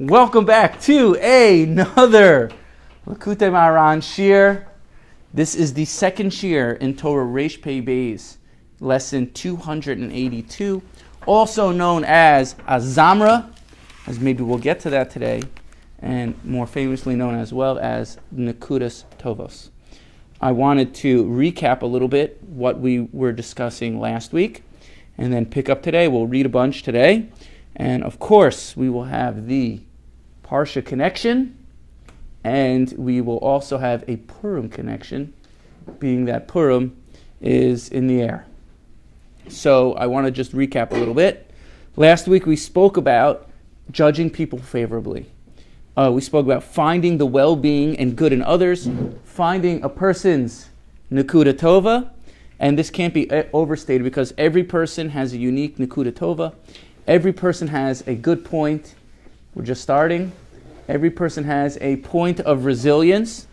Welcome back to another Likutei Moharan Shir. This is the second Shir in Torah Reish Pei lesson 282, also known as Azamra, as maybe we'll get to that today, and more famously known as well as Nakudas Tovos. I wanted to recap a little bit what we were discussing last week and then pick up today. We'll read a bunch today. And of course, we will have the Parsha connection, and we will also have a Purim connection, being that Purim is in the air. So I want to just recap a little bit. Last week we spoke about judging people favorably. Uh, we spoke about finding the well being and good in others, finding a person's Nakuda Tova, and this can't be uh, overstated because every person has a unique Nakuda Tova. Every person has a good point. We're just starting. Every person has a point of resilience,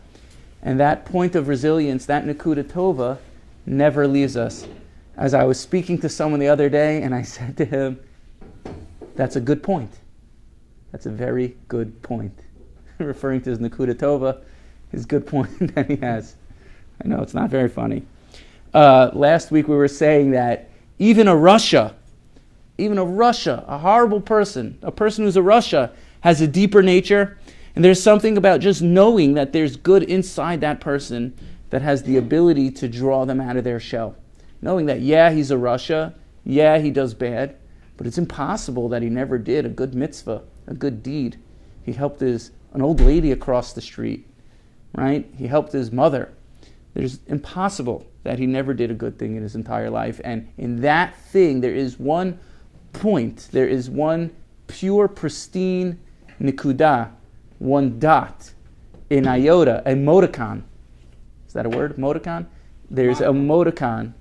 and that point of resilience, that Nakuda Tova, never leaves us. As I was speaking to someone the other day, and I said to him, That's a good point. That's a very good point. Referring to his Nakuda Tova, his good point that he has. I know it's not very funny. Uh, last week we were saying that even a rasha, even a rasha, a horrible person, a person who's a rasha, has a deeper nature. And there's something about just knowing that there's good inside that person that has the ability to draw them out of their shell. Knowing that, yeah, he's a rasha, yeah, he does bad, but it's impossible that he never did a good mitzvah, a good deed. He helped his an old lady across the street, right? He helped his mother. There's impossible that he never did a good thing in his entire life. And in that thing, there is one point, there is one pure, pristine nikuda, one dot, in iota, a modicon. Is that a word? Modicon? There's a modicon,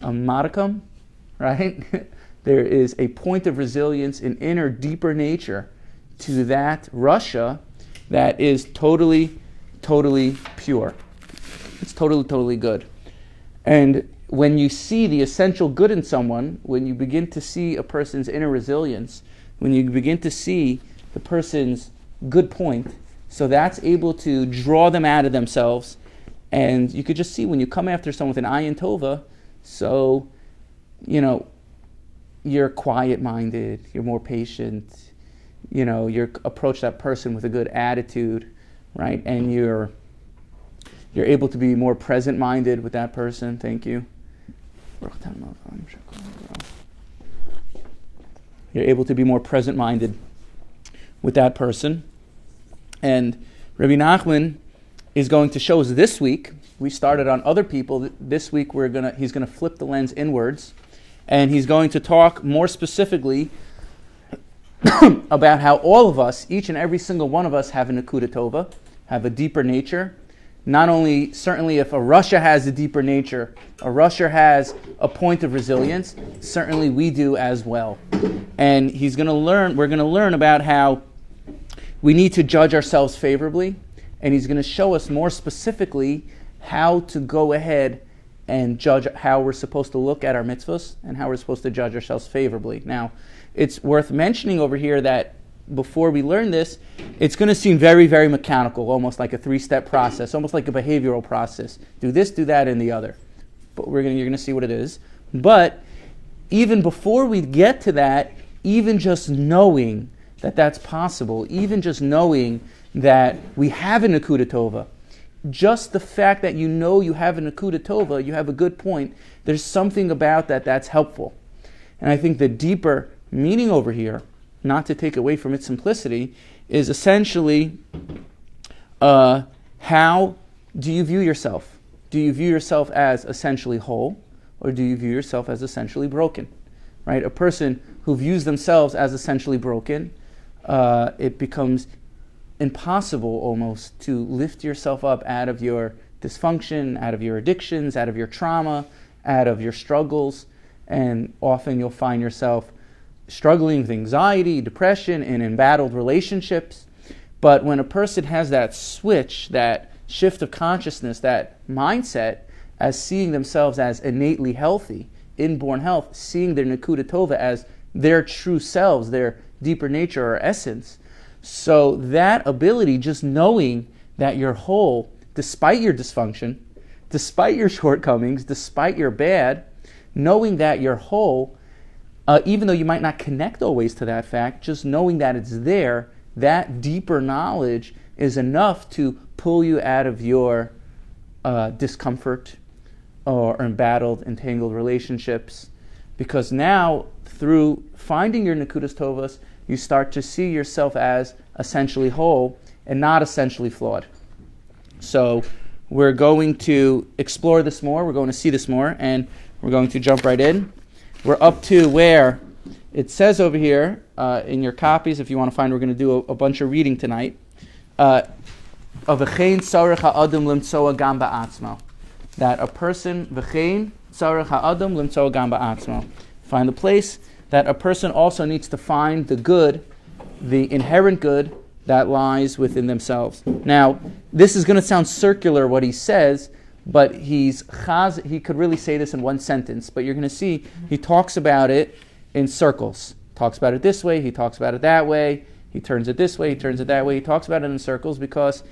a modicum, right? there is a point of resilience, an inner, deeper nature to that rasha that is totally, totally pure. It's totally, totally good. And when you see the essential good in someone, when you begin to see a person's inner resilience, when you begin to see the person's good point, so that's able to draw them out of themselves. And you could just see when you come after someone with an ayin tova, so, you know, you're quiet minded, you're more patient, you know, you approach that person with a good attitude, right? And you're you're able to be more present minded with that person. Thank you. You're able to be more present minded with that person. And Rabbi Nachman is going to show us this week. We started on other people. This week we're gonna he's gonna flip the lens inwards, and he's going to talk more specifically about how all of us, each and every single one of us, have a Nakuda Tova, have a deeper nature. Not only, certainly, if a rasha has a deeper nature, a rasha has a point of resilience, certainly we do as well. And he's going to learn, we're going to learn about how we need to judge ourselves favorably, and he's going to show us more specifically how to go ahead and judge how we're supposed to look at our mitzvahs and how we're supposed to judge ourselves favorably. Now, it's worth mentioning over here that before we learn this, it's going to seem very, very mechanical, almost like a three step process, almost like a behavioral process. Do this, do that, and the other. But we're going to, you're going to see what it is. But even before we get to that, even just knowing that that's possible, even just knowing that we have an Nakuda Tova, just the fact that you know you have an Nakuda Tova, you have a good point, there's something about that that's helpful. And I think the deeper meaning over here, not to take away from its simplicity, is essentially uh, how do you view yourself? Do you view yourself as essentially whole, or do you view yourself as essentially broken? Right? A person who views themselves as essentially broken, uh, it becomes impossible almost to lift yourself up out of your dysfunction, out of your addictions, out of your trauma, out of your struggles, and often you'll find yourself struggling with anxiety, depression, and embattled relationships. But when a person has that switch, that shift of consciousness, that mindset, as seeing themselves as innately healthy, inborn health, seeing their Nakuda Tova as their true selves, their deeper nature or essence, So that ability, just knowing that you're whole, despite your dysfunction, despite your shortcomings, despite your bad, knowing that you're whole, uh, even though you might not connect always to that fact, just knowing that it's there, that deeper knowledge is enough to pull you out of your uh, discomfort or embattled, entangled relationships. Because now, through finding your Nakudas Tovas, you start to see yourself as essentially whole and not essentially flawed. So, we're going to explore this more, we're going to see this more, and we're going to jump right in. We're up to where it says over here uh, in your copies, if you want to find, we're going to do a, a bunch of reading tonight. Uh, of v'chein tzarech ha'adam limtzoa gam. That a person, v'chein tzarech ha'adam limtzoa gam ba'atzmo. Find the place that a person also needs to find the good, the inherent good that lies within themselves. Now, this is going to sound circular what he says, but he's chaz, he could really say this in one sentence, but you're going to see he talks about it in circles. Talks about it this way, he talks about it that way, he turns it this way, he turns it that way. He talks about it in circles because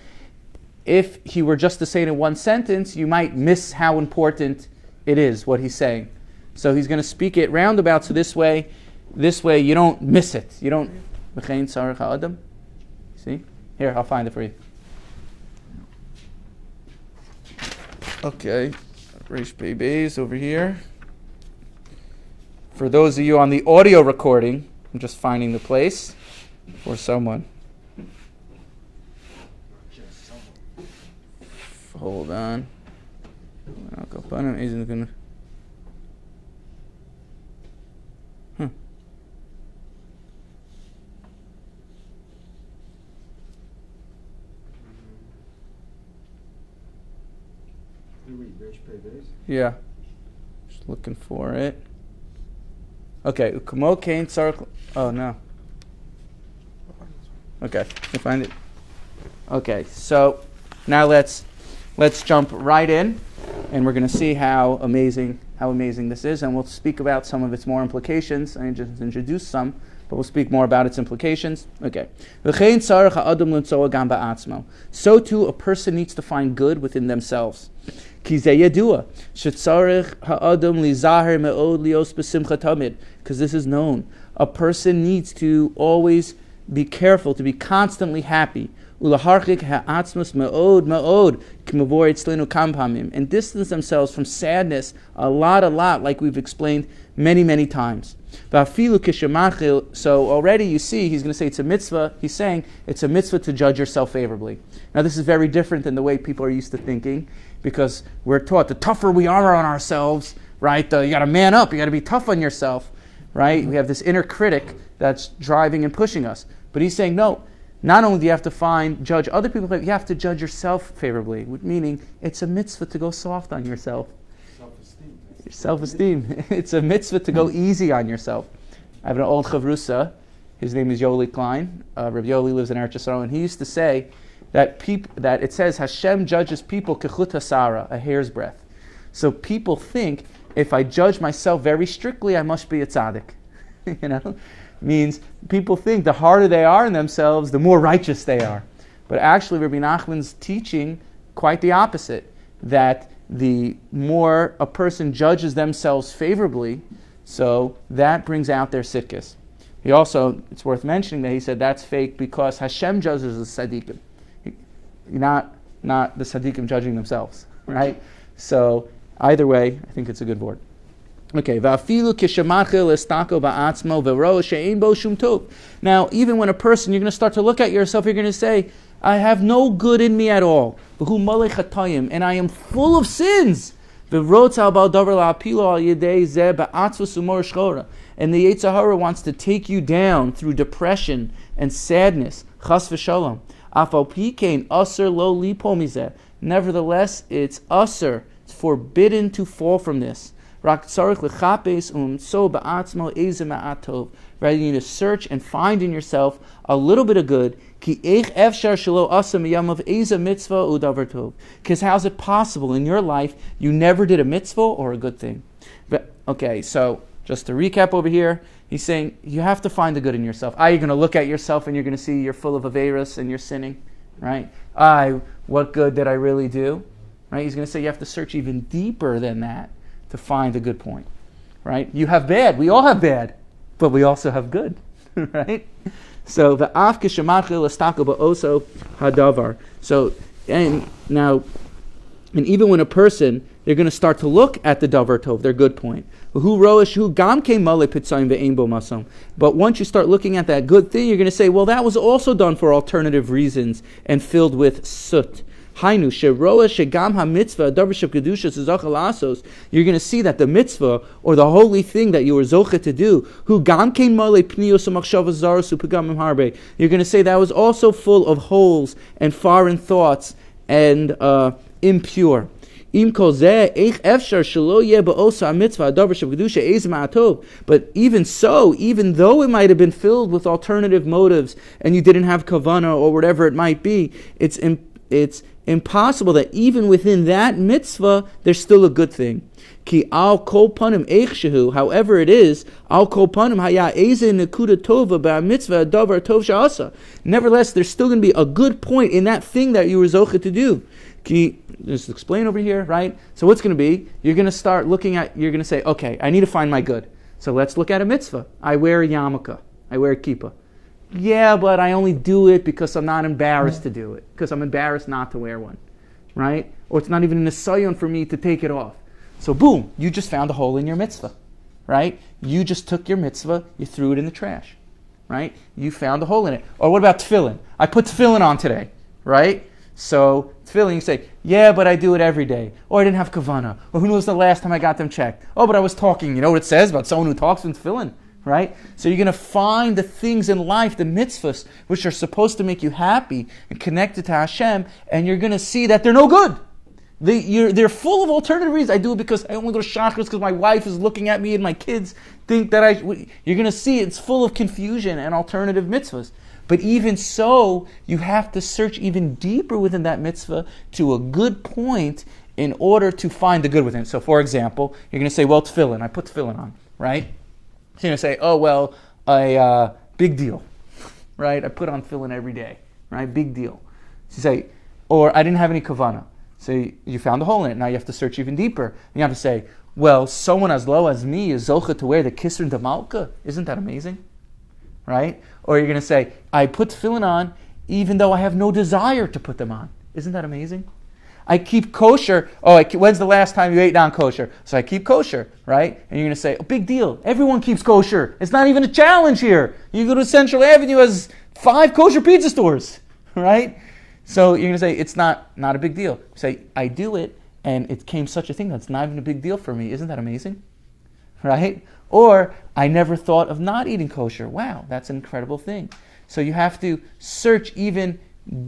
if he were just to say it in one sentence, you might miss how important it is, what he's saying. So he's going to speak it roundabout, so this way, this way you don't miss it. You don't. See? Here, I'll find it for you. Okay. Reish Beis over here. For those of you on the audio recording, I'm just finding the place for someone. Hold on. I'll Kapanim isn't gonna. Huh. Yeah. Just looking for it. Okay, Ukumo Kane Sark. Oh no. Okay, you find it. Okay, so now let's let's jump right in, and we're going to see how amazing how amazing this is, and we'll speak about some of its more implications. I just introduced some, but we'll speak more about its implications. Okay. So too, a person needs to find good within themselves. Because this is known. A person needs to always be careful, to be constantly happy. And distance themselves from sadness a lot, a lot, like we've explained many, many times. So already you see, he's going to say it's a mitzvah. He's saying it's a mitzvah to judge yourself favorably. Now, this is very different than the way people are used to thinking because we're taught the tougher we are on ourselves, right? you got to man up, you got to be tough on yourself, right? We have this inner critic that's driving and pushing us. But he's saying, no, not only do you have to find, judge other people, but you have to judge yourself favorably, meaning it's a mitzvah to go soft on yourself. Self-esteem. Self-esteem. it's a mitzvah to go easy on yourself. I have an old chavrusa. His name is Yoli Klein. Uh, Rav Yoli lives in Eretz Yisrael, and he used to say that peop- that it says Hashem judges people kechut hasara, a hair's breadth. So people think if I judge myself very strictly, I must be a tzaddik. you know, means people think the harder they are in themselves, the more righteous they are. But actually, Rabbi Nachman's teaching quite the opposite that the more a person judges themselves favorably, so that brings out their sitkis. He also, it's worth mentioning that he said that's fake because Hashem judges the tzaddikim, not, not the tzaddikim judging themselves, right? So either way, I think it's a good word. Okay, va'afilu kishamachil estako ba'atzmo v'ro she'ein bo shum tov. Now, even when a person, you're going to start to look at yourself, you're going to say, I have no good in me at all. And I am full of sins. And the Yetzer wants to take you down through depression and sadness. Chas v'shalom. Nevertheless, it's usher. It's forbidden to fall from this. Lechapes um. Rather, you need to search and find in yourself a little bit of good. Because how's it possible in your life you never did a mitzvah or a good thing? But, okay, so just to recap over here, He's saying you have to find the good in yourself. Are you going to look at yourself and you're going to see you're full of averus and you're sinning, right? I, what good did I really do? Right? He's going to say you have to search even deeper than that to find a good point, right? You have bad. We all have bad, but we also have good, right? So the af kishamachil also hadavar. So and now, and even when a person they're going to start to look at the davar tov, their good point. Who who gam masam. But once you start looking at that good thing, you're going to say, well, that was also done for alternative reasons and filled with soot. Hainu sheroa shegam ha-mitzvah kedusha You're going to see that the mitzvah or the holy thing that you were zocha to do, who gam kein male pnios zaros harbe. You're going to say that was also full of holes and foreign thoughts and uh, impure. But even so, even though it might have been filled with alternative motives and you didn't have kavana or whatever it might be, it's, it's impossible that even within that mitzvah, there's still a good thing. Ki al eichshehu, however it is, al kol haya eze nekuda tova ba mitzvah davar tov. Nevertheless, there's still going to be a good point in that thing that you were zocha to do. Ki, just explain over here, right? So what's going to be? You're going to start looking at, you're going to say, okay, I need to find my good. So let's look at a mitzvah. I wear a yarmulke. I wear a kippah. Yeah, but I only do it because I'm not embarrassed to do it, because I'm embarrassed not to wear one, right? Or it's not even a nisayon for me to take it off. So boom, you just found a hole in your mitzvah, right? You just took your mitzvah, you threw it in the trash, right? You found a hole in it. Or what about tefillin? I put tefillin on today, right? So tefillin, you say, yeah, but I do it every day. Or I didn't have kavana. Or who knows the last time I got them checked? Oh, but I was talking. You know what it says about someone who talks in tefillin? right? So you're going to find the things in life, the mitzvahs, which are supposed to make you happy and connected to Hashem, and you're going to see that they're no good. They, they're full of alternative reasons. I do it because I only go to chakras because my wife is looking at me and my kids think that I. You're going to see it's full of confusion and alternative mitzvahs. But even so, you have to search even deeper within that mitzvah to a good point in order to find the good within. So, for example, you're going to say, well, tefillin. I put tefillin on, right? So you're going to say, oh, well, a uh, big deal, right? I put on tefillin every day, right? Big deal. So you say, or I didn't have any kavana. So you found a hole in it. Now you have to search even deeper. You have to say, well, someone as low as me is zocha to wear the kisser and the malka. Isn't that amazing? Right? Or you're going to say, I put tefillin on even though I have no desire to put them on. Isn't that amazing? I keep kosher. Oh, I, when's the last time you ate non kosher? So I keep kosher, right? And you're going to say, oh, big deal. Everyone keeps kosher. It's not even a challenge here. You go to Central Avenue has five kosher pizza stores, right? So you're going to say, it's not, not a big deal. Say, I do it, and it came such a thing that's not even a big deal for me. Isn't that amazing? Right? Or, I never thought of not eating kosher. Wow, that's an incredible thing. So you have to search even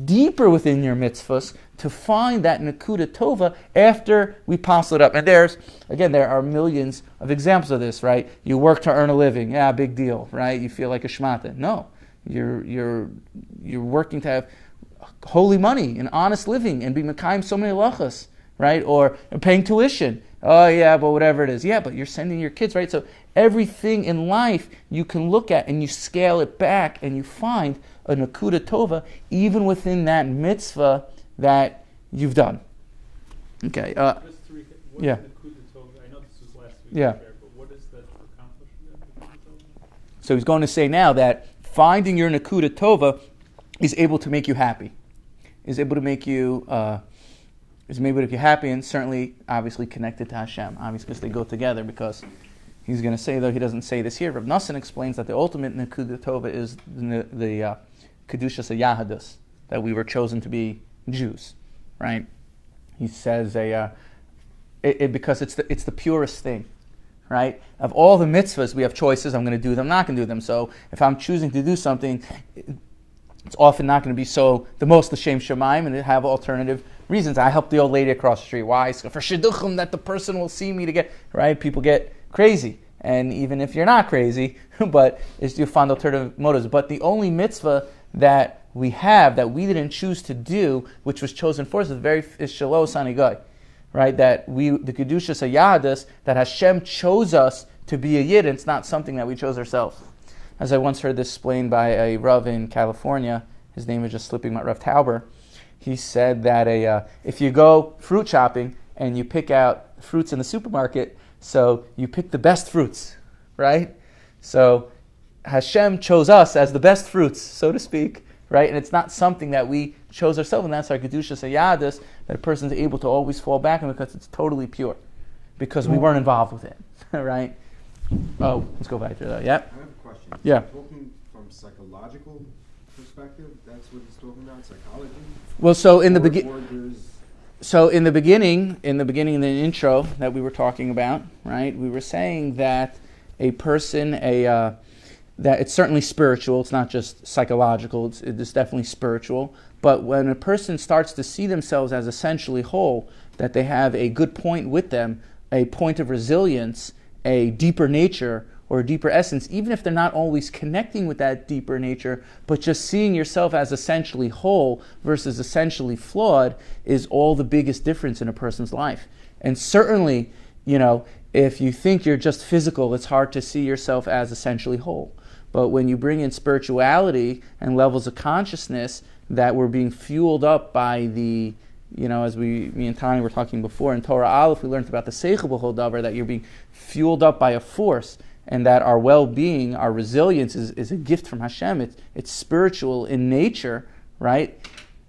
deeper within your mitzvahs to find that Nakuda Tova after we pass it up. And there's, again, there are millions of examples of this, right? You work to earn a living. Yeah, big deal, right? You feel like a shmata. No. You're, you're, you're working to have holy money and honest living and be Mekayim so many lachas, right? Or paying tuition. Oh, yeah, but whatever it is. Yeah, but you're sending your kids, right? So everything in life you can look at and you scale it back and you find a nakuda tova even within that mitzvah that you've done. Okay. Uh, yeah. yeah. So he's going to say now that finding your nakuda tova is able to make you happy, is able to make you. Uh, is able to make you happy and certainly, obviously, connected to Hashem. Obviously, they go together. Because he's going to say, though he doesn't say this here, Rav Nassan explains that the ultimate Nakuda Tova is the, the uh, Kedushas Yahadus, that we were chosen to be Jews, right? He says a, uh, it, it, because it's the, it's the purest thing, right? Of all the mitzvahs, we have choices. I'm going to do them, I'm not going to do them. So if I'm choosing to do something, it's often not going to be so the most L'Shem Shemaim and have alternative reasons. I help the old lady across the street. Why? For shidduchim, that the person will see me to get, right? People get crazy. And even if you're not crazy, but it's you find alternative motives. But the only mitzvah that we have that we didn't choose to do, which was chosen for us, is very is shalom sanigai, right? That we the kedushas Yahadus that Hashem chose us to be a yid, and it's not something that we chose ourselves. As I once heard this explained by a Rav in California, his name is just slipping my Rav Tauber. He said that a, uh, if you go fruit shopping and you pick out fruits in the supermarket, so you pick the best fruits, right? So Hashem chose us as the best fruits, so to speak, right? And it's not something that we chose ourselves, and that's our Kedushas Yahadus, that a person's able to always fall back on because it's totally pure, because we weren't involved with it, right? Oh, let's go back to that. Yeah? Yeah. Talking from psychological perspective, that's what he's talking about, psychology? Well, so in the Or- beginning. So in the beginning, in the beginning, in the intro that we were talking about, right? We were saying that a person, a uh, that it's certainly spiritual. It's not just psychological. It's, it's definitely spiritual. But when a person starts to see themselves as essentially whole, that they have a good point with them, a point of resilience, a deeper nature or a deeper essence, even if they're not always connecting with that deeper nature, but just seeing yourself as essentially whole versus essentially flawed is all the biggest difference in a person's life. And certainly, you know, if you think you're just physical, it's hard to see yourself as essentially whole. But when you bring in spirituality and levels of consciousness that were being fueled up by the, you know, as we, me and Tani were talking before in Torah Aleph, we learned about the Seichel Davar, that you're being fueled up by a force and that our well-being, our resilience is, is a gift from Hashem. It's, it's spiritual in nature, right?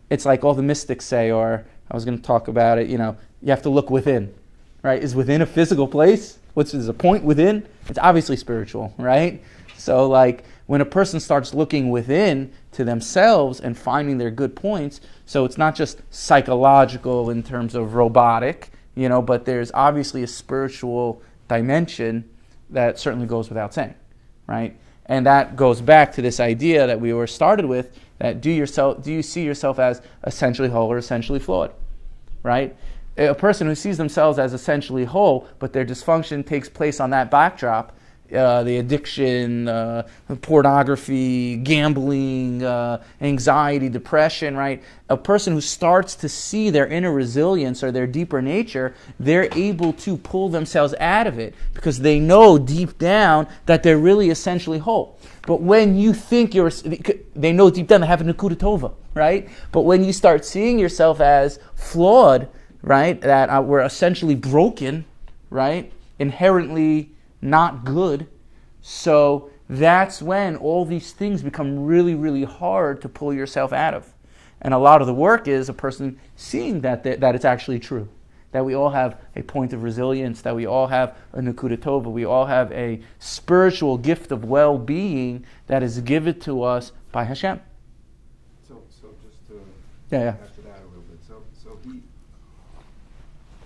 It's like all the mystics say, or I was going to talk about it, you know, you have to look within, right? Is within a physical place? What's is a point within? It's obviously spiritual, right? So like when a person starts looking within to themselves and finding their good points, so it's not just psychological in terms of robotic, you know, but there's obviously a spiritual dimension that certainly goes without saying, right? And that goes back to this idea that we were started with that do yourself do you see yourself as essentially whole or essentially flawed, right? A person who sees themselves as essentially whole, but their dysfunction takes place on that backdrop, uh, the addiction, uh, pornography, gambling, uh, anxiety, depression, right? A person who starts to see their inner resilience or their deeper nature, they're able to pull themselves out of it because they know deep down that they're really essentially whole. But when you think you're, they know deep down they have a Nakuda Tova, right? But when you start seeing yourself as flawed, right, that uh, we're essentially broken, right, inherently not good, so that's when all these things become really, really hard to pull yourself out of. And a lot of the work is a person seeing that, that, that it's actually true. That we all have a point of resilience, that we all have a Nakuda Tova, we all have a spiritual gift of well being that is given to us by Hashem. so, so just to Yeah, yeah. after that a little bit, so, so he,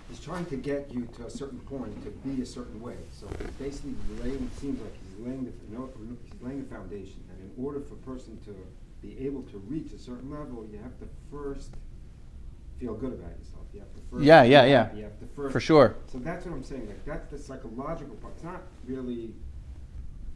he's trying to get you to a certain point to be a certain way. So he's basically laying, it seems like he's laying the, no, he's laying the foundation. And in order for a person to be able to reach a certain level, you have to first feel good about yourself. You have to first. Yeah, yeah, yeah. You have to first. For sure. So that's what I'm saying. Like that's the psychological part. It's not really.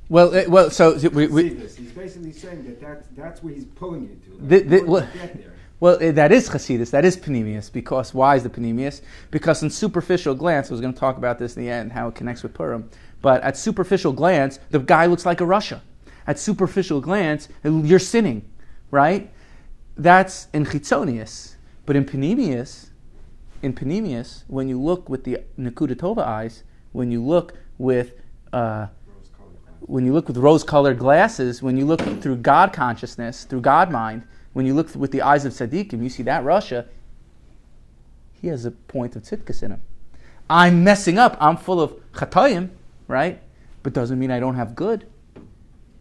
Well, uh, well, so we, see we, this. He's basically saying that that's that's where he's pulling you to. Like, The- the- well- get there. Well, eh, that is Hasidus, that is Panemius, because why is the Panemius? Because in superficial glance, I was going to talk about this in the end, how it connects with Purim, but at superficial glance, the guy looks like a rasha. At superficial glance, you're sinning, right? That's in Chitzonius. But in Panemius, in Panemius, when you look with the Nakuda Tova eyes, when you look with uh, when you look with rose-colored glasses, when you look through God consciousness, through God mind, when you look with the eyes of tzaddikim, you see that rasha. He has a point of tzidkas in him. I'm messing up. I'm full of chatayim, right? But doesn't mean I don't have good,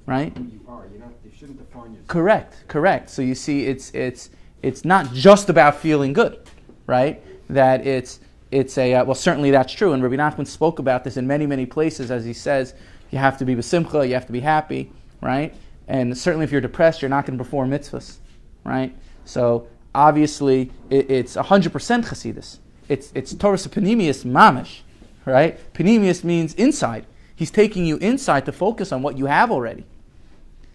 right? You are. You're not. You shouldn't define yourself. Correct, correct. So you see, it's it's it's not just about feeling good, right? That it's it's a uh, well, certainly that's true. And Rabbi Nachman spoke about this in many many places, as he says, you have to be besimcha, you have to be happy, right? And certainly, if you're depressed, you're not going to perform mitzvahs, right? So obviously, it, it's hundred percent chasidus. It's it's Torah panemius mamish, right? Panemius means inside. He's taking you inside to focus on what you have already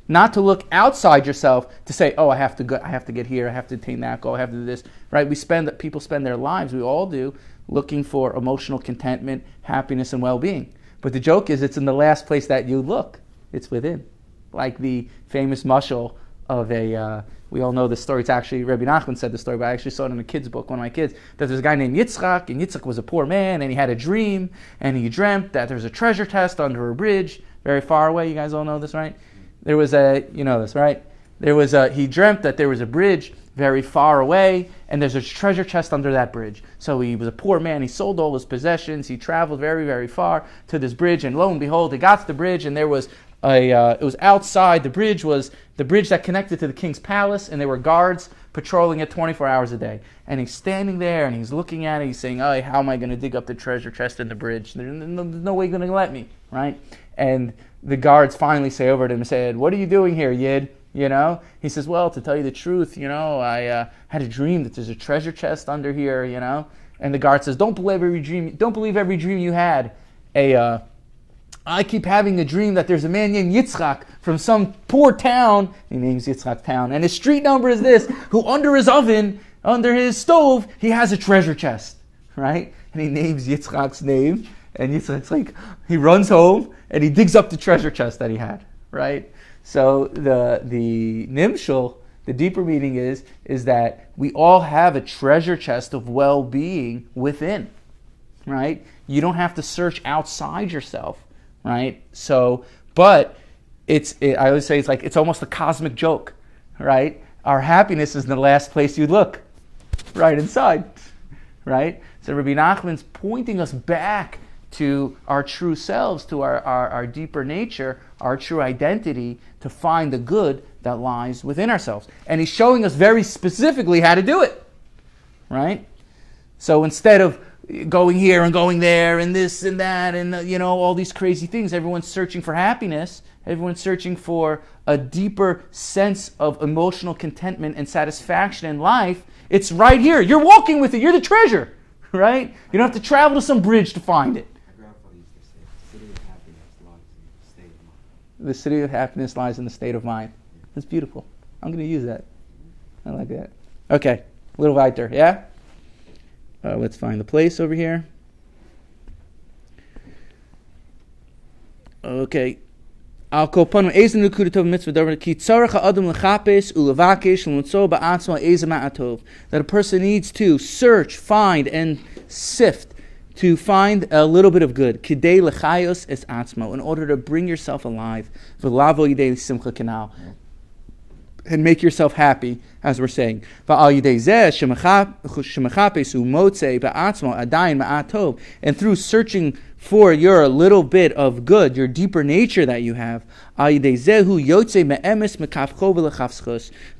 not to look outside yourself to say, "Oh, I have to go, I have to get here, I have to attain that goal, I have to do this." Right? We spend people spend their lives, we all do, looking for emotional contentment, happiness, and well-being. But the joke is, it's in the last place that you look. It's within, like the famous mushal of a. Uh, we all know the story. It's actually Rabbi Nachman said the story, but I actually saw it in a kid's book, one of my kids. That there's a guy named Yitzchak, and Yitzchak was a poor man, and he had a dream, and he dreamt that there's a treasure chest under a bridge very far away. You guys all know this, right? There was a, you know this, right? There was a. He dreamt that there was a bridge very far away, and there's a treasure chest under that bridge. So he was a poor man. He sold all his possessions. He traveled very, very far to this bridge, and lo and behold, he got to the bridge, and there was a. Uh, it was outside. The bridge was the bridge that connected to the king's palace, and there were guards patrolling it 24 hours a day. And he's standing there, and he's looking at it. He's saying, "Oh, how am I going to dig up the treasure chest in the bridge? There's no, no way going to let me, right?" And the guards finally say over to him said, "What are you doing here, Yid?" You know, he says, "Well, to tell you the truth, you know, I uh, had a dream that there's a treasure chest under here, you know." And the guard says, "Don't believe every dream. Don't believe every dream you had." A, uh, I keep having a dream that there's a man named Yitzchak from some poor town. He names Yitzchak town, and his street number is this. Who under his oven, under his stove, he has a treasure chest, right? And he names Yitzchak's name, and Yitzchak's like, he runs home and he digs up the treasure chest that he had, right? So the the nimshul, the deeper meaning is is that we all have a treasure chest of well-being within, right? You don't have to search outside yourself, right? So, but it's it, I always say it's like it's almost a cosmic joke, right? Our happiness is in the last place you look, right inside, right? So Rabbi Nachman's pointing us back to our true selves, to our, our, our, deeper nature, our true identity, to find the good that lies within ourselves. And he's showing us very specifically how to do it. Right? So instead of going here and going there and this and that and uh, you know all these crazy things everyone's searching for happiness everyone's searching for a deeper sense of emotional contentment and satisfaction in life it's right here you're walking with it you're the treasure right you don't have to travel to some bridge to find it the city of happiness lies in the state of mind. That's beautiful. I'm going to use that. I like that. Okay, a little weiter, yeah? Uh, let's find the place over here. Okay. Al kopanu ezen nukudatov mitzvah davar ki tzarech ha'adam lechapes ulevakish l'mutzo ba'atzma ezem atov. That a person needs to search, find, and sift to find a little bit of good. Kidei lechayos es atzmo, in order to bring yourself alive. V'lavo yidei simcha kanal. And make yourself happy, as we're saying. And through searching for your little bit of good, your deeper nature that you have,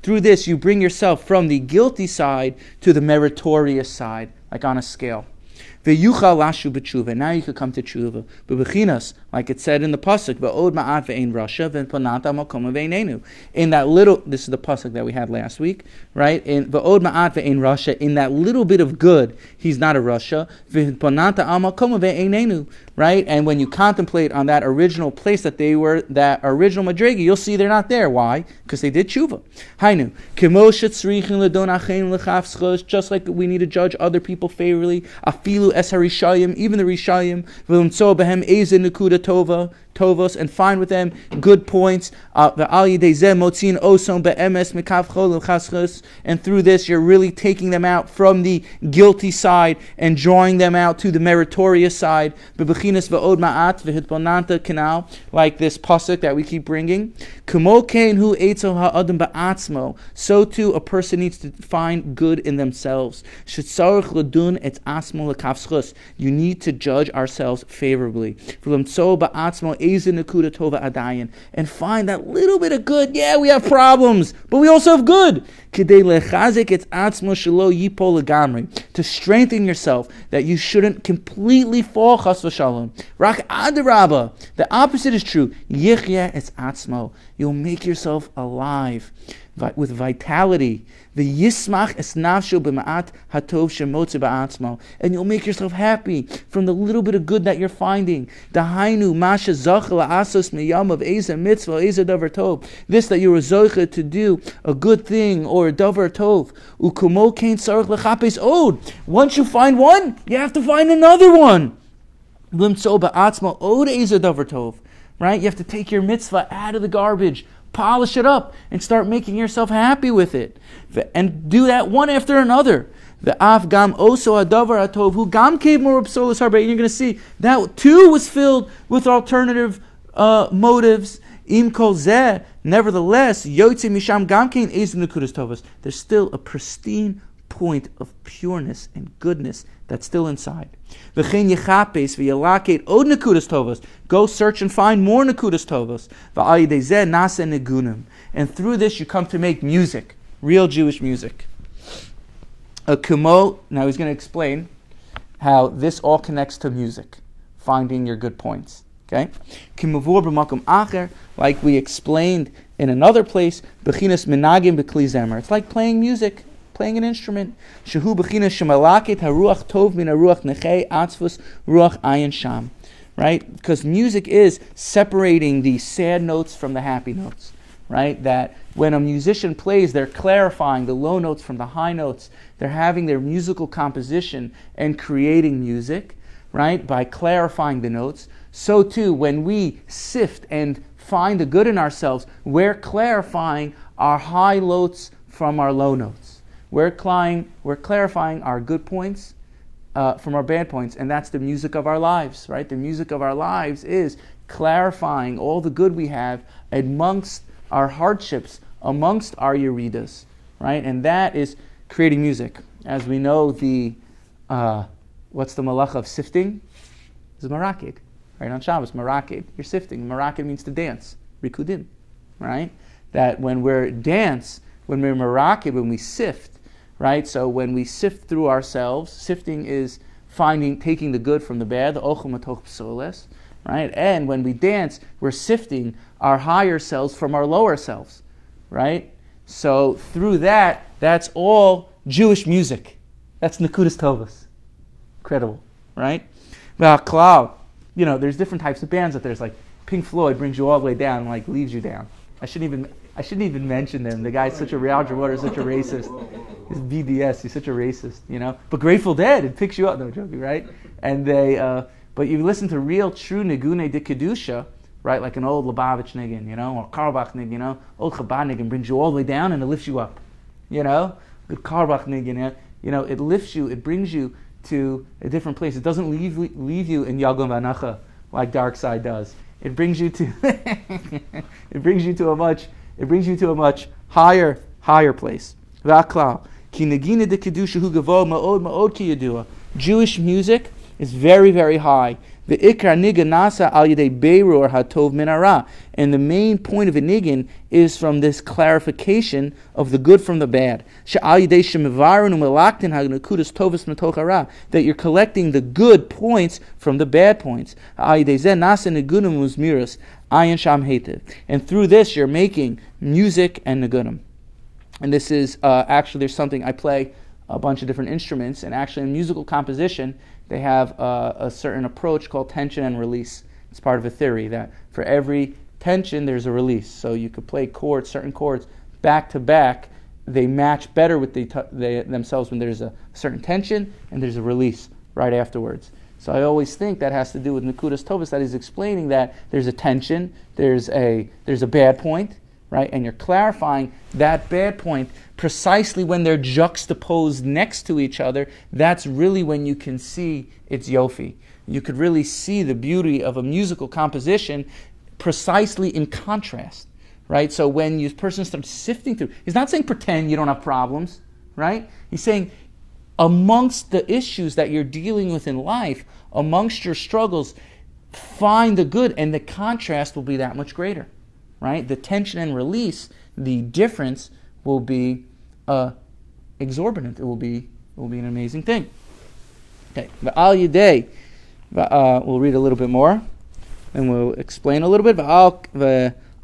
through this you bring yourself from the guilty side to the meritorious side, like on a scale. Ve'yuchal lashu b'tshuva. Now you could come to tshuva. B'bechinas, like it said in the pasuk, ve'od ma'at ve'ein rasha ve'ponata makom ve'einenu. In that little, this is the pasuk that we had last week, right? In ve'od ma'at ve'ein rasha, in that little bit of good, he's not a rasha. Ve'ponata makom ve'einenu, right? And when you contemplate on that original place that they were, that original madrega, you'll see they're not there. Why? Because they did tshuva. Hainu, just like we need to judge other people favorably. Afilu es harishayim, even the rishayim. Tova tovos and find with them good points. Uh, and through this, you're really taking them out from the guilty side and drawing them out to the meritorious side. Like this pasuk that we keep bringing. So too, a person needs to find good in themselves. You need to judge ourselves favorably adayin, and find that little bit of good. Yeah, we have problems, but we also have good. To strengthen yourself, that you shouldn't completely fall chas v'shalom. Rak adaraba. The opposite is true. Yichya es atzmo. You'll make yourself alive with vitality. The yismach es nafshu b'ma'at hatov shemotze ba'atzmo. And you'll make yourself happy from the little bit of good that you're finding. Dahainu masha zach la'asos miyam of eza mitzvah, eza davar tov. This that you were zoche to do a good thing or a davar tov. Ukumo kain sarach lechapes od. Once you find one, you have to find another one. Limtso ba'atzma od tov. Right? You have to take your mitzvah out of the garbage, polish it up, and start making yourself happy with it. And do that one after another. The af gam oso adavar atov who gam cave more psolos harbe. And you're going to see that too was filled with alternative uh, motives. Im kol zeh, nevertheless, yotze misham gam kein ezin tovas. There's still a pristine point of pureness and goodness that's still inside. Go search and find more nekudas tovos. And through this you come to make music, real Jewish music. Now he's going to explain how this all connects to music, finding your good points. Okay? Like we explained in another place, It's like playing music playing an instrument. Shehu b'china haruach tov min haruach nechei atzvus ruach ayin sham. Right? Because music is separating the sad notes from the happy notes. Right? That when a musician plays, they're clarifying the low notes from the high notes. They're having their musical composition and creating music, right? By clarifying the notes. So too, when we sift and find the good in ourselves, we're clarifying our high notes from our low notes. We're, we're clarifying our good points uh, from our bad points, and that's the music of our lives, right? The music of our lives is clarifying all the good we have amongst our hardships, amongst our yeridas, right? And that is creating music. As we know, the uh, what's the malach of sifting? Is marakid, right? On Shabbos, marakid. You're sifting. Marakid means to dance. Rikudim, right? That when we're dance, when we're marakid, when we sift, right? So when we sift through ourselves, sifting is finding, taking the good from the bad, the matoch psoles, right? And when we dance, we're sifting our higher selves from our lower selves, right? So through that, that's all Jewish music. That's Nakudas Tovas. Incredible, right? Cloud, you know, there's different types of bands that there's like Pink Floyd brings you all the way down and like leaves you down. I shouldn't even I shouldn't even mention them. The guy's such a Roger Waters, such a racist. He's BDS. He's such a racist, you know. But Grateful Dead, it picks you up. No joking, right? And they, uh, but you listen to real, true Nigune de Kedusha, right? Like an old Lubavitch niggin, you know, or Carlebach niggin, you know, old Chabad niggin brings you all the way down and it lifts you up, you know. Good Carlebach niggin, you know, it lifts you, it brings you to a different place. It doesn't leave leave you in Yagom Vanacha like Dark Side does. It brings you to it brings you to a much it brings you to a much higher, higher place. Jewish music is very, very high. The ikar nigan nasa al yedei beirur hatov minara. And the main point of a nigan is from this clarification of the good from the bad. That you're collecting the good points from the bad points. Ayin Sham Hetiv. And through this, you're making music and nagunim. And this is uh, actually, there's something I play a bunch of different instruments, and actually in musical composition, they have uh, a certain approach called tension and release. It's part of a theory that for every tension, there's a release. So you could play chords, certain chords, back to back. They match better with the t- they, themselves when there's a certain tension and there's a release right afterwards. So I always think that has to do with Nakudas Tovas, he's explaining that there's a tension, there's a, there's a bad point, right? And you're clarifying that bad point precisely when they're juxtaposed next to each other. That's really when you can see its yofi. You could really see the beauty of a musical composition precisely in contrast, right? So when you person starts sifting through, he's not saying pretend you don't have problems, right? He's saying amongst the issues that you're dealing with in life, amongst your struggles, find the good, and the contrast will be that much greater, right? The tension and release, the difference will be uh, exorbitant. It will be it will be an amazing thing. Okay, Al Yidei, uh, we'll read a little bit more, and we'll explain a little bit.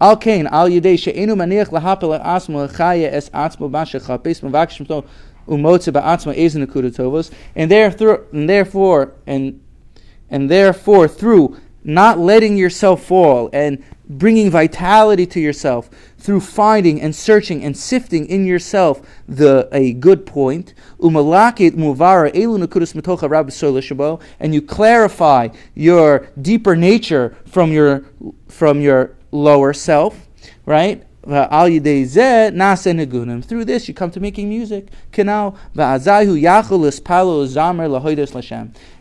Al kain al yidei she'enu maniach lahapel asmo chaya es atzmo b'ashechapes mevakshim umotze ba'atzma ezen tovos, and therefore, and therefore, and and therefore, through not letting yourself fall and bringing vitality to yourself through finding and searching and sifting in yourself the a good point. And you clarify your deeper nature from your from your lower self, right? Through this, you come to making music.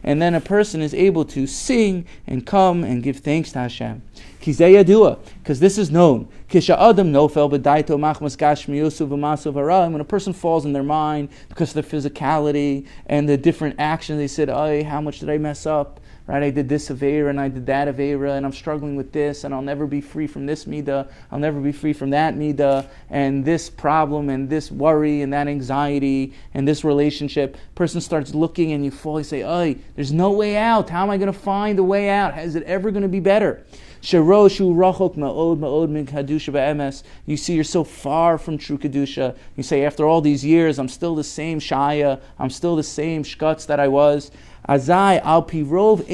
And then a person is able to sing and come and give thanks to Hashem. Because this is known. When a person falls in their mind because of their physicality and the different actions, they said, Oh, how much did I mess up? Right? I did this Avera and I did that Avera and I'm struggling with this and I'll never be free from this Midah. I'll never be free from that Midah and this problem and this worry and that anxiety and this relationship. Person starts looking and you fully say, oh, there's no way out. How am I going to find a way out? Is it ever going to be better? You see, you're so far from true kedusha. You say, after all these years, I'm still the same shaya. I'm still the same shkutz that I was. Azai al pirov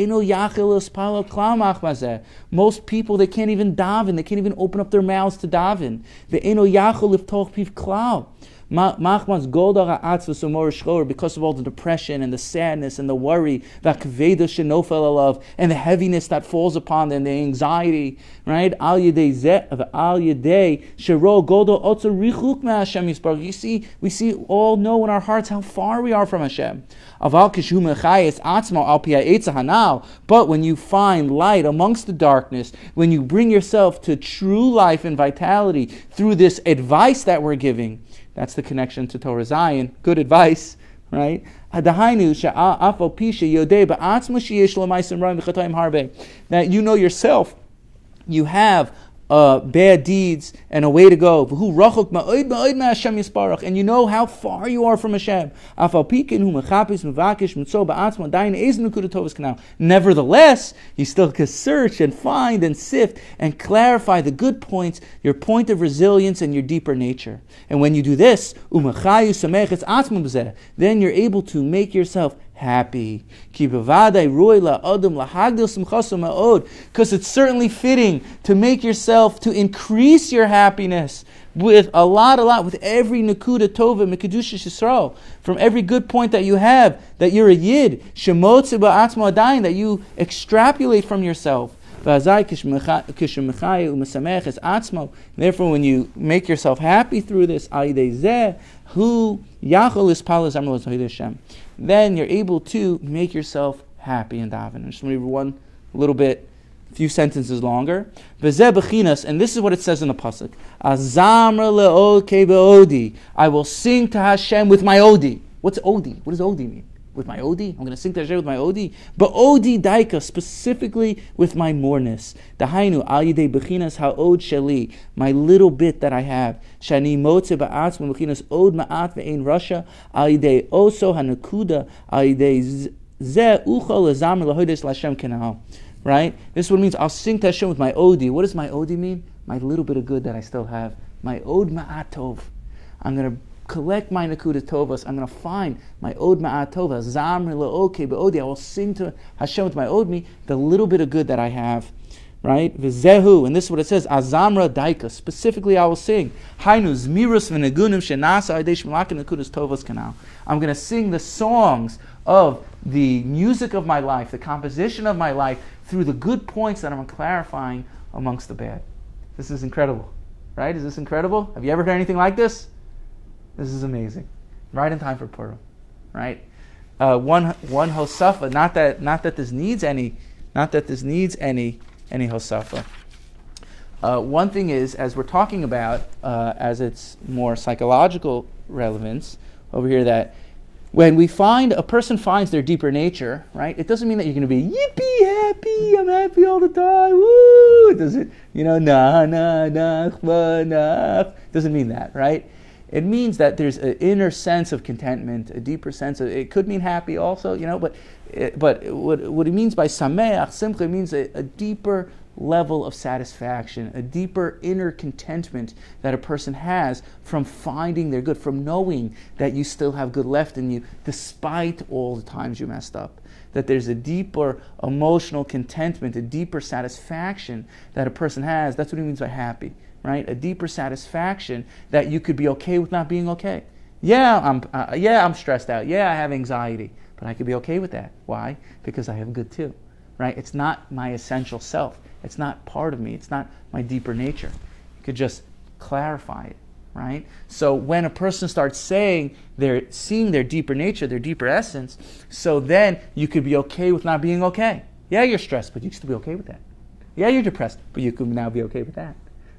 Most people they can't even daven. They can't even open up their mouths to daven. The eno yachol iftoch piv klau. Machmas goldar atzvus because of all the depression and the sadness and the worry that kveda shenofel alav and the heaviness that falls upon them, the anxiety, right? Al yedei zeh al yedei shero goldo otzer richuk Hashem yisparach. You see, we see all know in our hearts how far we are from Hashem. Aval kishu mechayes atzmo al hanal. But when you find light amongst the darkness, when you bring yourself to true life and vitality through this advice that we're giving that's the connection to Torah Zion. Good advice, right? That you know yourself, you have uh, bad deeds and a way to go. And you know how far you are from Hashem. Nevertheless, you still can search and find and sift and clarify the good points, your point of resilience and your deeper nature. And when you do this, then you're able to make yourself happy. Because it's certainly fitting to make yourself, to increase your happiness with a lot, a lot, with every nakuda tova mekadusha Yisrael, from every good point that you have, that you're a yid, shemotze ba'atzma that you extrapolate from yourself. Therefore, when you make yourself happy through this, who then you're able to make yourself happy in daven. I'm just going to read one little bit, a few sentences longer. And this is what it says in the pasuk: I will sing to Hashem with my odi. What's odi? What does odi mean? With my Odi. I'm going to sing Tasher with my Odi. But Odi Daika, specifically with my moreness. Dahainu, al yidei bechinas ha'od sheli, my little bit that I have. Shani motze ba'atz bechinas od ma'at ve'ein rasha, al yidei oso ha'nakuda, al yidei ze uchol lezam lahoides l'Hashem kenahal. Right? This is what it means. I'll sing to Hashem with my Odi. What does my Odi mean? My little bit of good that I still have. My Od Ma'atov. I'm going to collect my Nakuda Tovas. I'm going to find my Od Ma'at Tova. Zamri La'oke Be'odi. I will sing to Hashem with my Odmi the little bit of good that I have. Right? Vizehu, and this is what it says, Azamra Daika. Specifically, I will sing. Hainu Zmirus V'negunim Shenasa Adesh Malakin Nakudas Tovas Kanal. I'm going to sing the songs of the music of my life, the composition of my life, through the good points that I'm clarifying amongst the bad. This is incredible. Right? Is this incredible? Have you ever heard anything like this? This is amazing. Right in time for Purim. Right? Uh, one one hosafa. Not that not that this needs any, not that this needs any any hosafa. Uh, one thing is, as we're talking about, uh, as its more psychological relevance over here, that when we find a person finds their deeper nature, right? It doesn't mean that you're going to be yippee happy, I'm happy all the time, woo. Does it? You know, nah nah nah nah. Doesn't mean that, right? It means that there's an inner sense of contentment, a deeper sense of, it could mean happy also, you know, but, eh, but what, what it means by sameach, simply means a, a deeper level of satisfaction, a deeper inner contentment that a person has from finding their good, from knowing that you still have good left in you despite all the times you messed up. That there's a deeper emotional contentment, a deeper satisfaction that a person has. That's what he means by happy, right? A deeper satisfaction that you could be okay with not being okay. Yeah, I'm, uh, yeah, I'm stressed out. Yeah, I have anxiety, but I could be okay with that. Why? Because I have good too, right? It's not my essential self. It's not part of me. It's not my deeper nature. You could just clarify it, right? So when a person starts saying they're seeing their deeper nature, their deeper essence, so then you could be okay with not being okay. Yeah, you're stressed, but you can still be okay with that. Yeah, you're depressed, but you can now be okay with that,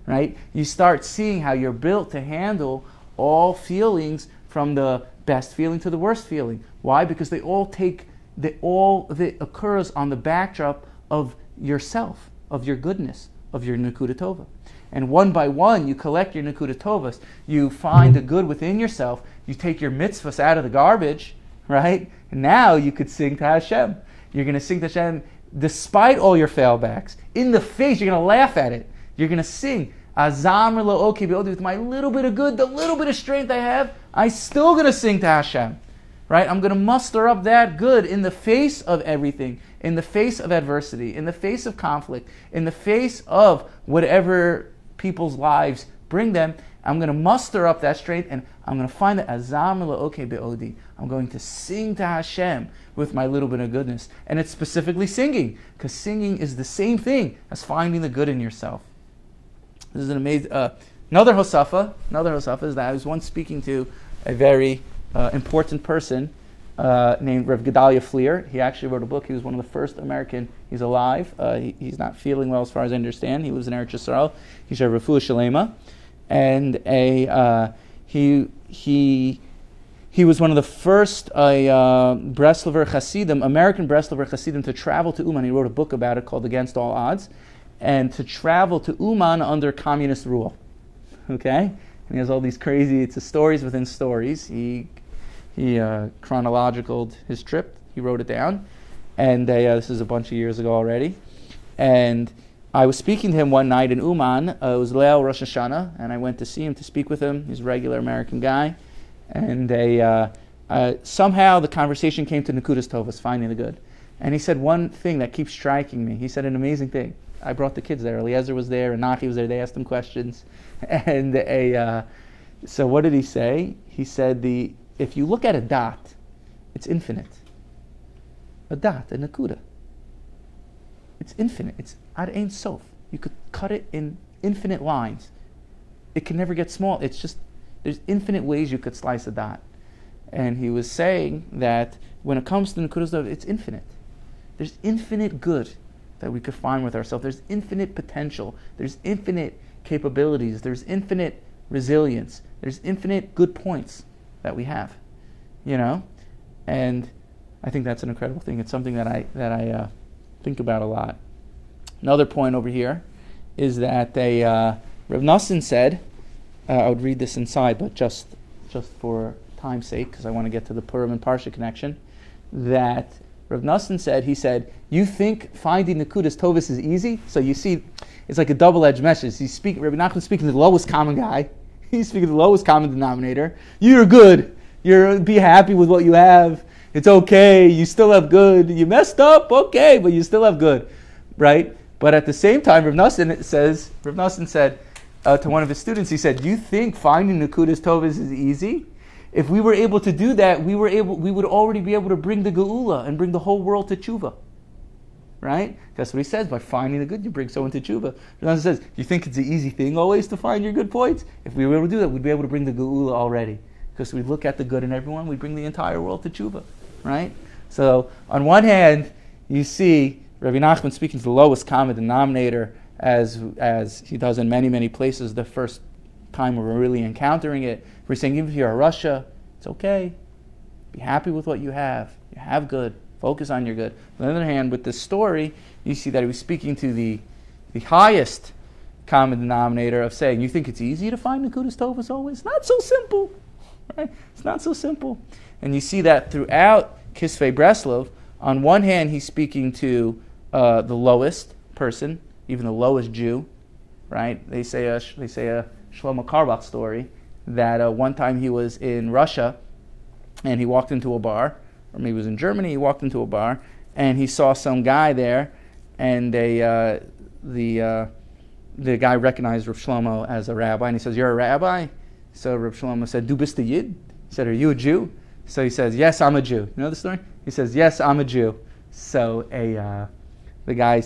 right? You start seeing how you're built to handle all feelings from the best feeling to the worst feeling. Why? Because they all take, they all that occurs on the backdrop of yourself of your goodness, of your Nakuda Tova. And one by one, you collect your Nakuda Tovas. You find the good within yourself. You take your mitzvahs out of the garbage, right? And now you could sing to Hashem. You're going to sing to Hashem despite all your failbacks. In the face, you're going to laugh at it. You're going to sing. Azam with my little bit of good, the little bit of strength I have, I'm still going to sing to Hashem. Right? I'm going to muster up that good in the face of everything in the face of adversity, in the face of conflict, in the face of whatever people's lives bring them, I'm going to muster up that strength and I'm going to find that azam okay be'odi. I'm going to sing to Hashem with my little bit of goodness. And it's specifically singing, because singing is the same thing as finding the good in yourself. This is an amazing, uh, another Hosafa, another Hosafa is that I was once speaking to a very uh, important person uh, named Rev Gedalia Fleer. He actually wrote a book. He was one of the first American. He's alive. Uh, he, he's not feeling well, as far as I understand. He lives in Eretz Yisrael. He's a Refuah Shalema, and a uh, he he he was one of the first uh, Breslover Hasidim, American Breslover Hasidim, to travel to Uman. He wrote a book about it called Against All Odds, and to travel to Uman under communist rule. Okay, and he has all these crazy. It's stories within stories. He he uh, chronological his trip. He wrote it down, and uh, this is a bunch of years ago already. And I was speaking to him one night in Uman. Uh, it was Leil Rosh Hashanah, and I went to see him to speak with him. He's a regular American guy, and uh, uh, somehow the conversation came to Nakudas Tovas, finding the good. And he said one thing that keeps striking me. He said an amazing thing. I brought the kids there. Eliezer was there, and Nachi was there. They asked him questions, and a. Uh, so what did he say? He said the if you look at a dot, it's infinite. A dot, a nakuda. It's infinite. It's ad ein sof. You could cut it in infinite lines. It can never get small. It's just there's infinite ways you could slice a dot. And he was saying that when it comes to nakudas, it's infinite. There's infinite good that we could find with ourselves. There's infinite potential. There's infinite capabilities. There's infinite resilience. There's infinite good points that we have, you know, and I think that's an incredible thing. It's something that I that I uh, think about a lot. Another point over here is that they uh, Rav said, uh, I would read this inside, but just just for time's sake, because I want to get to the Purim and Parsha connection, that Rav Nassim said, he said, you think finding the Kudas Tovis is easy? So you see, it's like a double-edged message. He's speaking, Rabbi Nachman speaking to the lowest common guy, He's speaking the lowest common denominator. You're good. You're be happy with what you have. It's okay. You still have good. You messed up, okay, but you still have good, right? But at the same time, Rav Nassim says, Rav Nassim said uh, to one of his students, he said, "You think finding Nakudas Tovis is easy? If we were able to do that, we were able, we would already be able to bring the Geula and bring the whole world to tshuva." right? That's what he says. By finding the good, you bring someone to tshuva. He says, you think it's an easy thing always to find your good points? If we were able to do that, we'd be able to bring the geula already. Because we look at the good in everyone, we bring the entire world to tshuva, right? So on one hand, you see Rabbi Nachman speaking to the lowest common denominator as, as he does in many, many places the first time we're really encountering it. We're saying, even if you're a rasha, it's okay. Be happy with what you have. You have good. Focus on your good. On the other hand, with this story, you see that he was speaking to the, the highest common denominator of saying, you think it's easy to find the Kudas Tovas always? Not so simple. Right? It's not so simple. And you see that throughout Kisvei Breslov. On one hand, he's speaking to uh, the lowest person even the lowest Jew, right? They say a, they say a Shlomo Carlebach story that uh, one time he was in Russia and he walked into a bar, or maybe he was in Germany, he walked into a bar and he saw some guy there and they, uh, the, uh, the guy recognized Rav Shlomo as a rabbi and he says, You're a rabbi? So Rav Shlomo said, Du bist a Yid? He said, Are you a Jew? So he says, Yes, I'm a Jew. You know the story? He says, Yes, I'm a Jew. So a, uh, the guy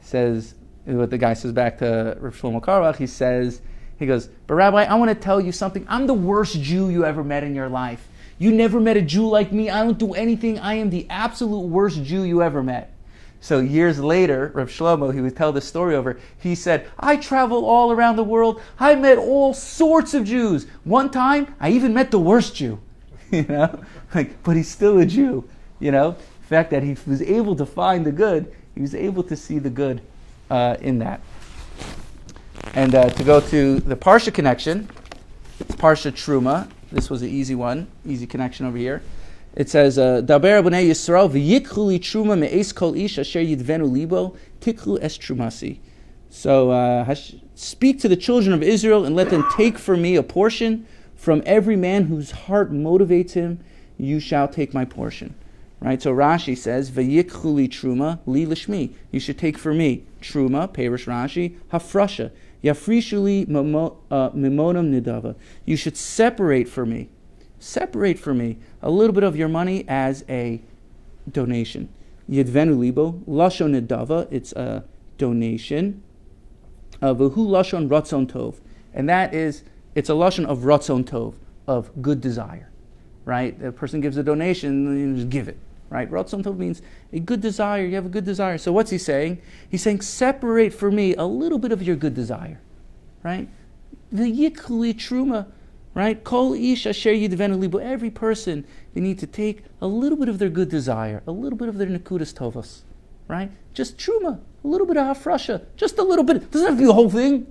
says, what the guy says back to Rav Shlomo Carlebach, he says, he goes, But Rabbi, I want to tell you something. I'm the worst Jew you ever met in your life. You never met a Jew like me. I don't do anything. I am the absolute worst Jew you ever met. So years later, Rav Shlomo, he would tell this story over. He said, I travel all around the world. I met all sorts of Jews. One time, I even met the worst Jew. you know, like, but he's still a Jew. You know, the fact that he was able to find the good, he was able to see the good uh, in that. And uh, to go to the Parsha connection, it's Parsha Truma. This was an easy one, easy connection over here. It says, uh, Daber b'nei Yisrael v'yikhu truma me'es kol ish asher yidvenu libo tikhu es trumasi. So uh, speak to the children of Israel and let them take for me a portion from every man whose heart motivates him. You shall take my portion. Right. So Rashi says, "V'yikhu truma li lishmi." You should take for me truma, Perish Rashi, hafrasha, yafrishuli uh, mimonam nidava. You should separate for me separate for me a little bit of your money as a donation. Yidvenu libo, lashon nedava, it's a donation. Uh, Vuhu lashon ratzon tov. And that is, it's a lashon of ratzon tov, of good desire. Right? The person gives a donation, you just give it. Right? Ratzon tov means a good desire. You have a good desire. So what's he saying? He's saying, separate for me a little bit of your good desire. Right? The yikli truma right? Kol ish asher yidvenu libo. Every person, they need to take a little bit of their good desire, a little bit of their nekudas tovas, right? Just truma, a little bit of hafrasha, just a little bit. It doesn't have to be the whole thing,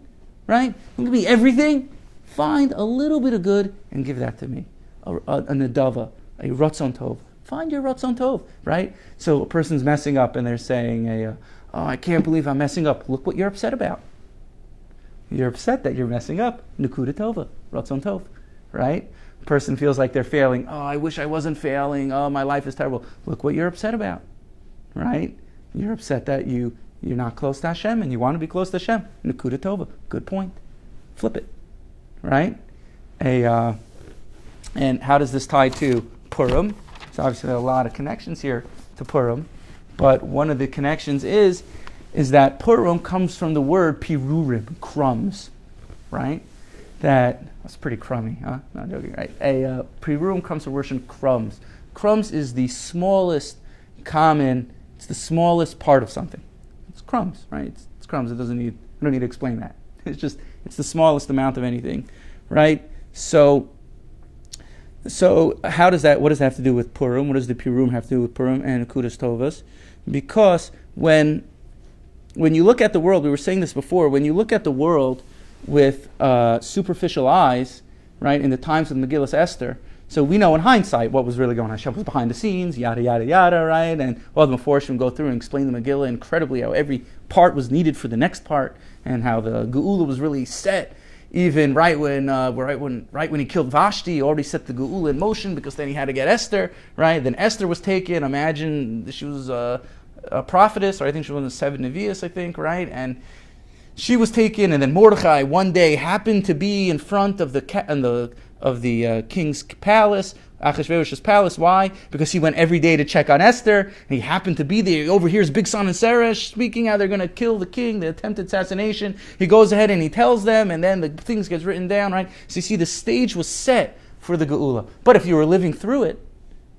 right? It can be everything. Find a little bit of good and give that to me. A, a, a nadava, a ratzon tov. Find your ratzon tov, right? So a person's messing up and they're saying, a, uh, "Oh, I can't believe I'm messing up." Look what you're upset about. You're upset that you're messing up. Nakuda tova, ratzon tov right? Person feels like they're failing. Oh, I wish I wasn't failing. Oh, my life is terrible. Look what you're upset about, right? You're upset that you you're not close to Hashem and you want to be close to Hashem. Nakuda tova. Good point. Flip it, right? A uh, and how does this tie to Purim? So obviously there are a lot of connections here to Purim, but one of the connections is is that Purim comes from the word pirurim, crumbs, right? That that's pretty crummy, huh? Not joking, right? A uh, pirurim comes from word crumbs. Crumbs is the smallest common. It's the smallest part of something. It's crumbs, right? It's, it's crumbs. It doesn't need. I don't need to explain that. It's just it's the smallest amount of anything, right? So. So how does that? What does that have to do with Purim? What does the Purim have to do with Purim and Kudas Tovas? Because when when you look at the world, we were saying this before. When you look at the world with uh, superficial eyes, right, in the times of Megillus Esther. So we know in hindsight what was really going on. Hashem was behind the scenes, yada, yada, yada, right? And all the Mephoshim go through and explain the Megillah incredibly, how every part was needed for the next part, and how the Geula was really set even right when, uh, right when, right when he killed Vashti, he already set the Geula in motion because then he had to get Esther, right? Then Esther was taken. Imagine she was a, a prophetess, or I think she was one of the seven Nevias, I think, right? And she was taken, and then Mordechai one day happened to be in front of the the of the uh, king's palace, Achashverosh's palace. Why? Because he went every day to check on Esther. and he happened to be there. He overhears Bigsan and Seresh speaking how they're going to kill the king, the attempted assassination. He goes ahead and he tells them, and then the things gets written down. Right. So you see, the stage was set for the Geula. But if you were living through it,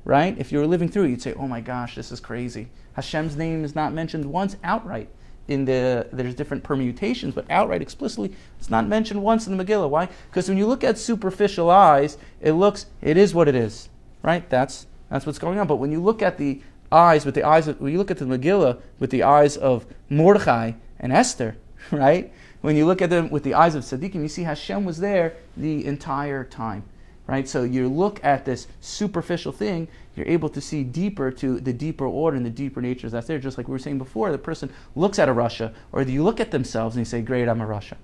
right? If you were living through it, you'd say, "Oh my gosh, this is crazy." Hashem's name is not mentioned once outright in the there's different permutations, but outright explicitly, it's not mentioned once in the Megillah. Why? Because when you look at superficial eyes, it looks it is what it is, right? That's that's what's going on. But when you look at the eyes with the eyes of, when you look at the Megillah with the eyes of Mordechai and Esther, right? When you look at them with the eyes of Tzaddikim, you see Hashem was there the entire time. right? So you look at this superficial thing, you're able to see deeper to the deeper order and the deeper natures that's there. Just like we were saying before, the person looks at a rasha, or you look at themselves and you say, "Great, I'm a rasha.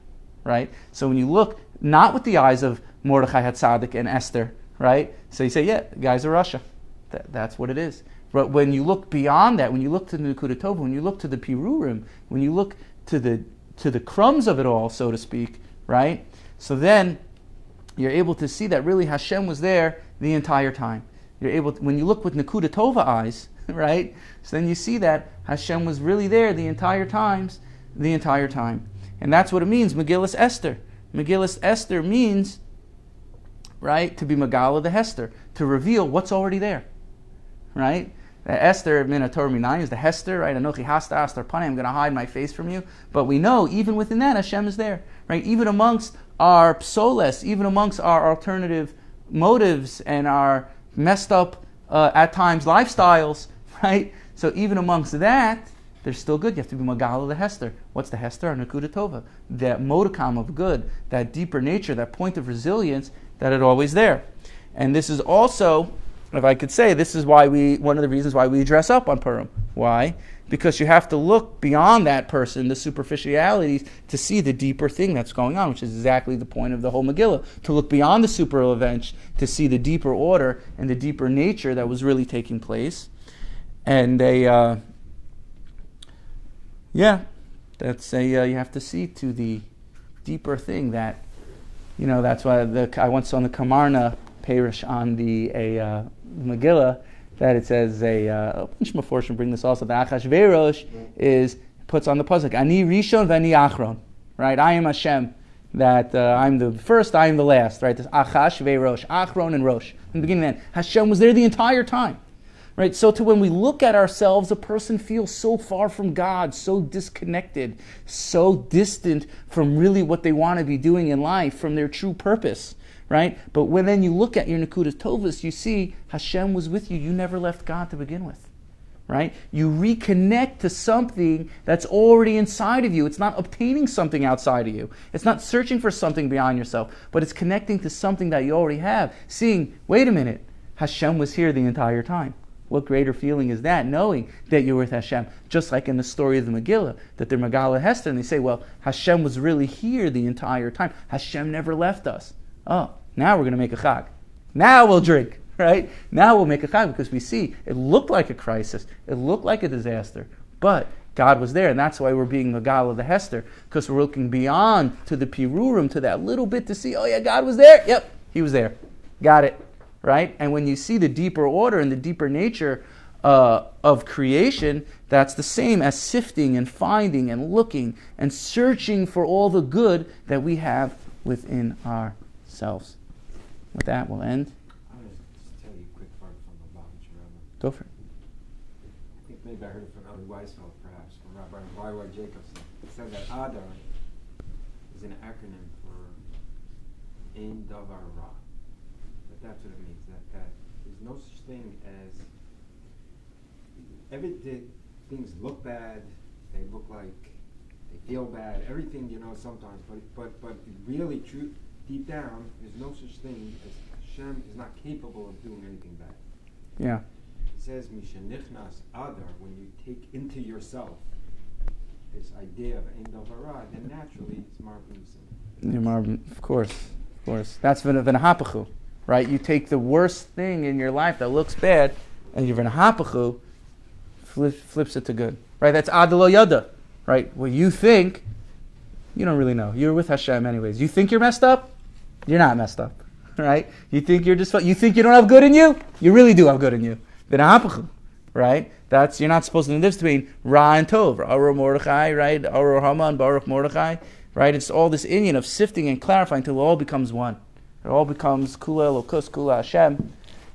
right? So when you look not with the eyes of Mordechai Hatzadik and Esther, right? So you say, "Yeah, guy's a rasha. That, that's what it is. But when you look beyond that, when you look to the Nekuda Tova, when you look to the Pirurim, when you look to the to the crumbs of it all, so to speak, right? So then you're able to see that really Hashem was there the entire time. You're able to, when you look with Nakuda Tova eyes, right? So then you see that Hashem was really there the entire times, the entire time. And that's what it means, Megillus Esther. Megillus Esther means, right, to be Megala the Hester, to reveal what's already there. Right? The Esther Minator Minayin is the Hester, right? Anochi Hasta Astar Pani, I'm going to hide my face from you. But we know, even within that, Hashem is there, right? Even amongst our psoles, even amongst our alternative motives and our messed up, uh, at times, lifestyles, right? So even amongst that, they're still good. You have to be Magala the Hester. What's the Hester? Nakuda Tova. That modicum of good, that deeper nature, that point of resilience, that it always there. And this is also if I could say, this is why we, one of the reasons why we dress up on Purim. Why? Because you have to look beyond that person, the superficialities, to see the deeper thing that's going on, which is exactly the point of the whole Megillah. To look beyond the super events, to see the deeper order and the deeper nature that was really taking place. And a, uh, yeah, that's a, uh, you have to see to the deeper thing that, you know, that's why the, I once saw the Kamarna Parish on the a uh, Megillah that it says a uh, a bunch of bring this also. The Achashverosh is puts on the pasuk Ani Rishon v'Ani Achron. Right, I am Hashem. That uh, I'm the first, I am the last. Right, this Achash Verosh, Achron and Rosh. In the beginning, and end, Hashem was there the entire time. Right? So to when we look at ourselves, a person feels so far from God, so disconnected, so distant from really what they want to be doing in life, from their true purpose right? But when then you look at your Nakudas Tovas, you see Hashem was with you. You never left God to begin with, right? You reconnect to something that's already inside of you. It's not obtaining something outside of you. It's not searching for something beyond yourself, but it's connecting to something that you already have. Seeing, wait a minute, Hashem was here the entire time. What greater feeling is that, knowing that you're with Hashem? Just like in the story of the Megillah, that they're Megala Hester, and they say, well, Hashem was really here the entire time. Hashem never left us. Oh, now we're going to make a chag. Now we'll drink, right? Now we'll make a chag because we see it looked like a crisis, it looked like a disaster, but God was there, and that's why we're being the Gal of the Hester because we're looking beyond to the pirurim to that little bit to see. Oh yeah, God was there. Yep, He was there. Got it, right? And when you see the deeper order and the deeper nature uh, of creation, that's the same as sifting and finding and looking and searching for all the good that we have within ourselves. With that, we'll end. I'm going to tell you a quick part from the Rebbe. Go for it. I think maybe I heard it from Ellie Weisfeld, perhaps, from Rabbi Y.Y. Jacobson. It said that Adar is an acronym for Ein Davar Ra. But that's what it means, that, that there's no such thing as, every, things look bad, they look like, they feel bad, everything, you know, sometimes, but, but, but really, true, deep down, there's no such thing as Hashem is not capable of doing anything bad. Yeah. It says Mishanichnas Adar, when you take into yourself this idea of Ein Davara, then naturally it's Marbin Of course, of course. That's V'nahapachu, right? You take the worst thing in your life that looks bad, and your V'nahapachu flip, flips it to good, right? That's Adalo Yada, right? What you think, you don't really know. You're with Hashem anyways. You think you're messed up, you're not messed up, right? You think you're just you think you don't have good in you, you really do have good in you. Right? That's you're not supposed to know between Ra and Tov, Aru Mordechai, right? Aru Haman, Baruch Mordechai, right? It's all this Indian of sifting and clarifying until it all becomes one. It all becomes Kula Elokus, Kula Hashem.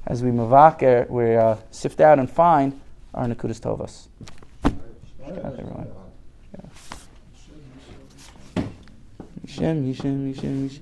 As we mavaker, we uh, sift out and find our Nakudas Tovas. Everyone. Mishem, Mishem, Mishem, Mishem.